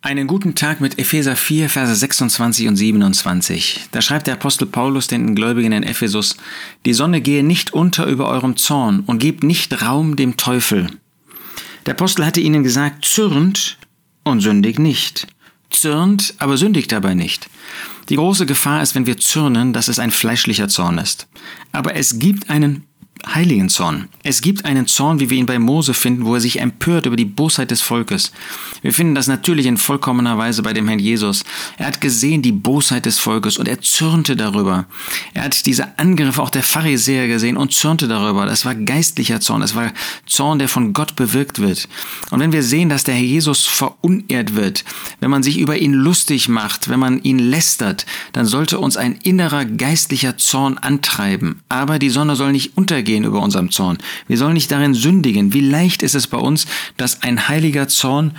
Einen guten Tag mit Epheser 4, Verse 26 und 27. Da schreibt der Apostel Paulus den Gläubigen in Ephesus, Die Sonne gehe nicht unter über eurem Zorn und gebt nicht Raum dem Teufel. Der Apostel hatte ihnen gesagt, zürnt und sündigt nicht. Zürnt, aber sündigt dabei nicht. Die große Gefahr ist, wenn wir zürnen, dass es ein fleischlicher Zorn ist. Aber es gibt einen heiligen Zorn. Es gibt einen Zorn, wie wir ihn bei Mose finden, wo er sich empört über die Bosheit des Volkes. Wir finden das natürlich in vollkommener Weise bei dem Herrn Jesus. Er hat gesehen die Bosheit des Volkes und er zürnte darüber. Er hat diese Angriffe auch der Pharisäer gesehen und zürnte darüber. Das war geistlicher Zorn. Das war Zorn, der von Gott bewirkt wird. Und wenn wir sehen, dass der Herr Jesus verunehrt wird, wenn man sich über ihn lustig macht, wenn man ihn lästert, dann sollte uns ein innerer geistlicher Zorn antreiben. Aber die Sonne soll nicht untergehen hinweggehen über unserem Zorn. Wir sollen nicht darin sündigen. Wie leicht ist es bei uns, dass ein heiliger Zorn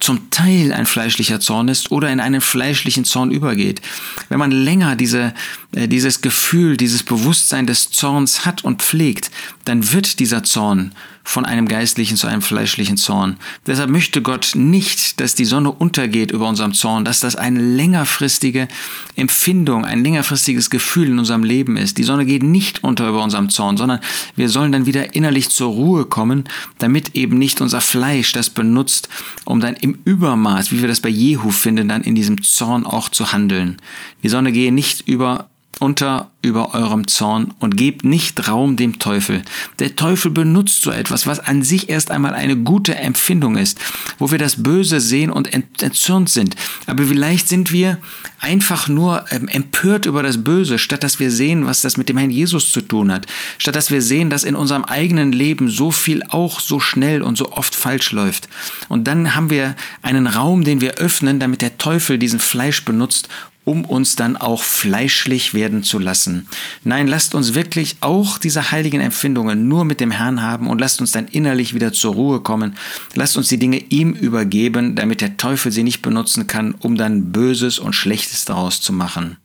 zum Teil ein fleischlicher Zorn ist oder in einen fleischlichen Zorn übergeht. Wenn man länger diese, äh, dieses Gefühl, dieses Bewusstsein des Zorns hat und pflegt, dann wird dieser Zorn von einem geistlichen zu einem fleischlichen Zorn. Deshalb möchte Gott nicht, dass die Sonne untergeht über unserem Zorn, dass das eine längerfristige Empfindung, ein längerfristiges Gefühl in unserem Leben ist. Die Sonne geht nicht unter über unserem Zorn, sondern wir sollen dann wieder innerlich zur Ruhe kommen, damit eben nicht unser Fleisch das benutzt, um dann im Übermaß, wie wir das bei Jehu finden, dann in diesem Zorn auch zu handeln. Die Sonne gehe nicht über unter über eurem Zorn und gebt nicht Raum dem Teufel. Der Teufel benutzt so etwas, was an sich erst einmal eine gute Empfindung ist, wo wir das Böse sehen und entzürnt sind. Aber vielleicht sind wir einfach nur ähm, empört über das Böse, statt dass wir sehen, was das mit dem Herrn Jesus zu tun hat, statt dass wir sehen, dass in unserem eigenen Leben so viel auch so schnell und so oft falsch läuft. Und dann haben wir einen Raum, den wir öffnen, damit der Teufel diesen Fleisch benutzt, um uns dann auch fleischlich werden zu lassen. Nein, lasst uns wirklich auch diese heiligen Empfindungen nur mit dem Herrn haben und lasst uns dann innerlich wieder zur Ruhe kommen. Lasst uns die Dinge ihm übergeben, damit der Teufel sie nicht benutzen kann, um dann Böses und Schlechtes daraus zu machen.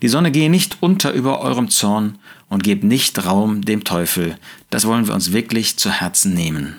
Die Sonne gehe nicht unter über eurem Zorn und gebt nicht Raum dem Teufel. Das wollen wir uns wirklich zu Herzen nehmen.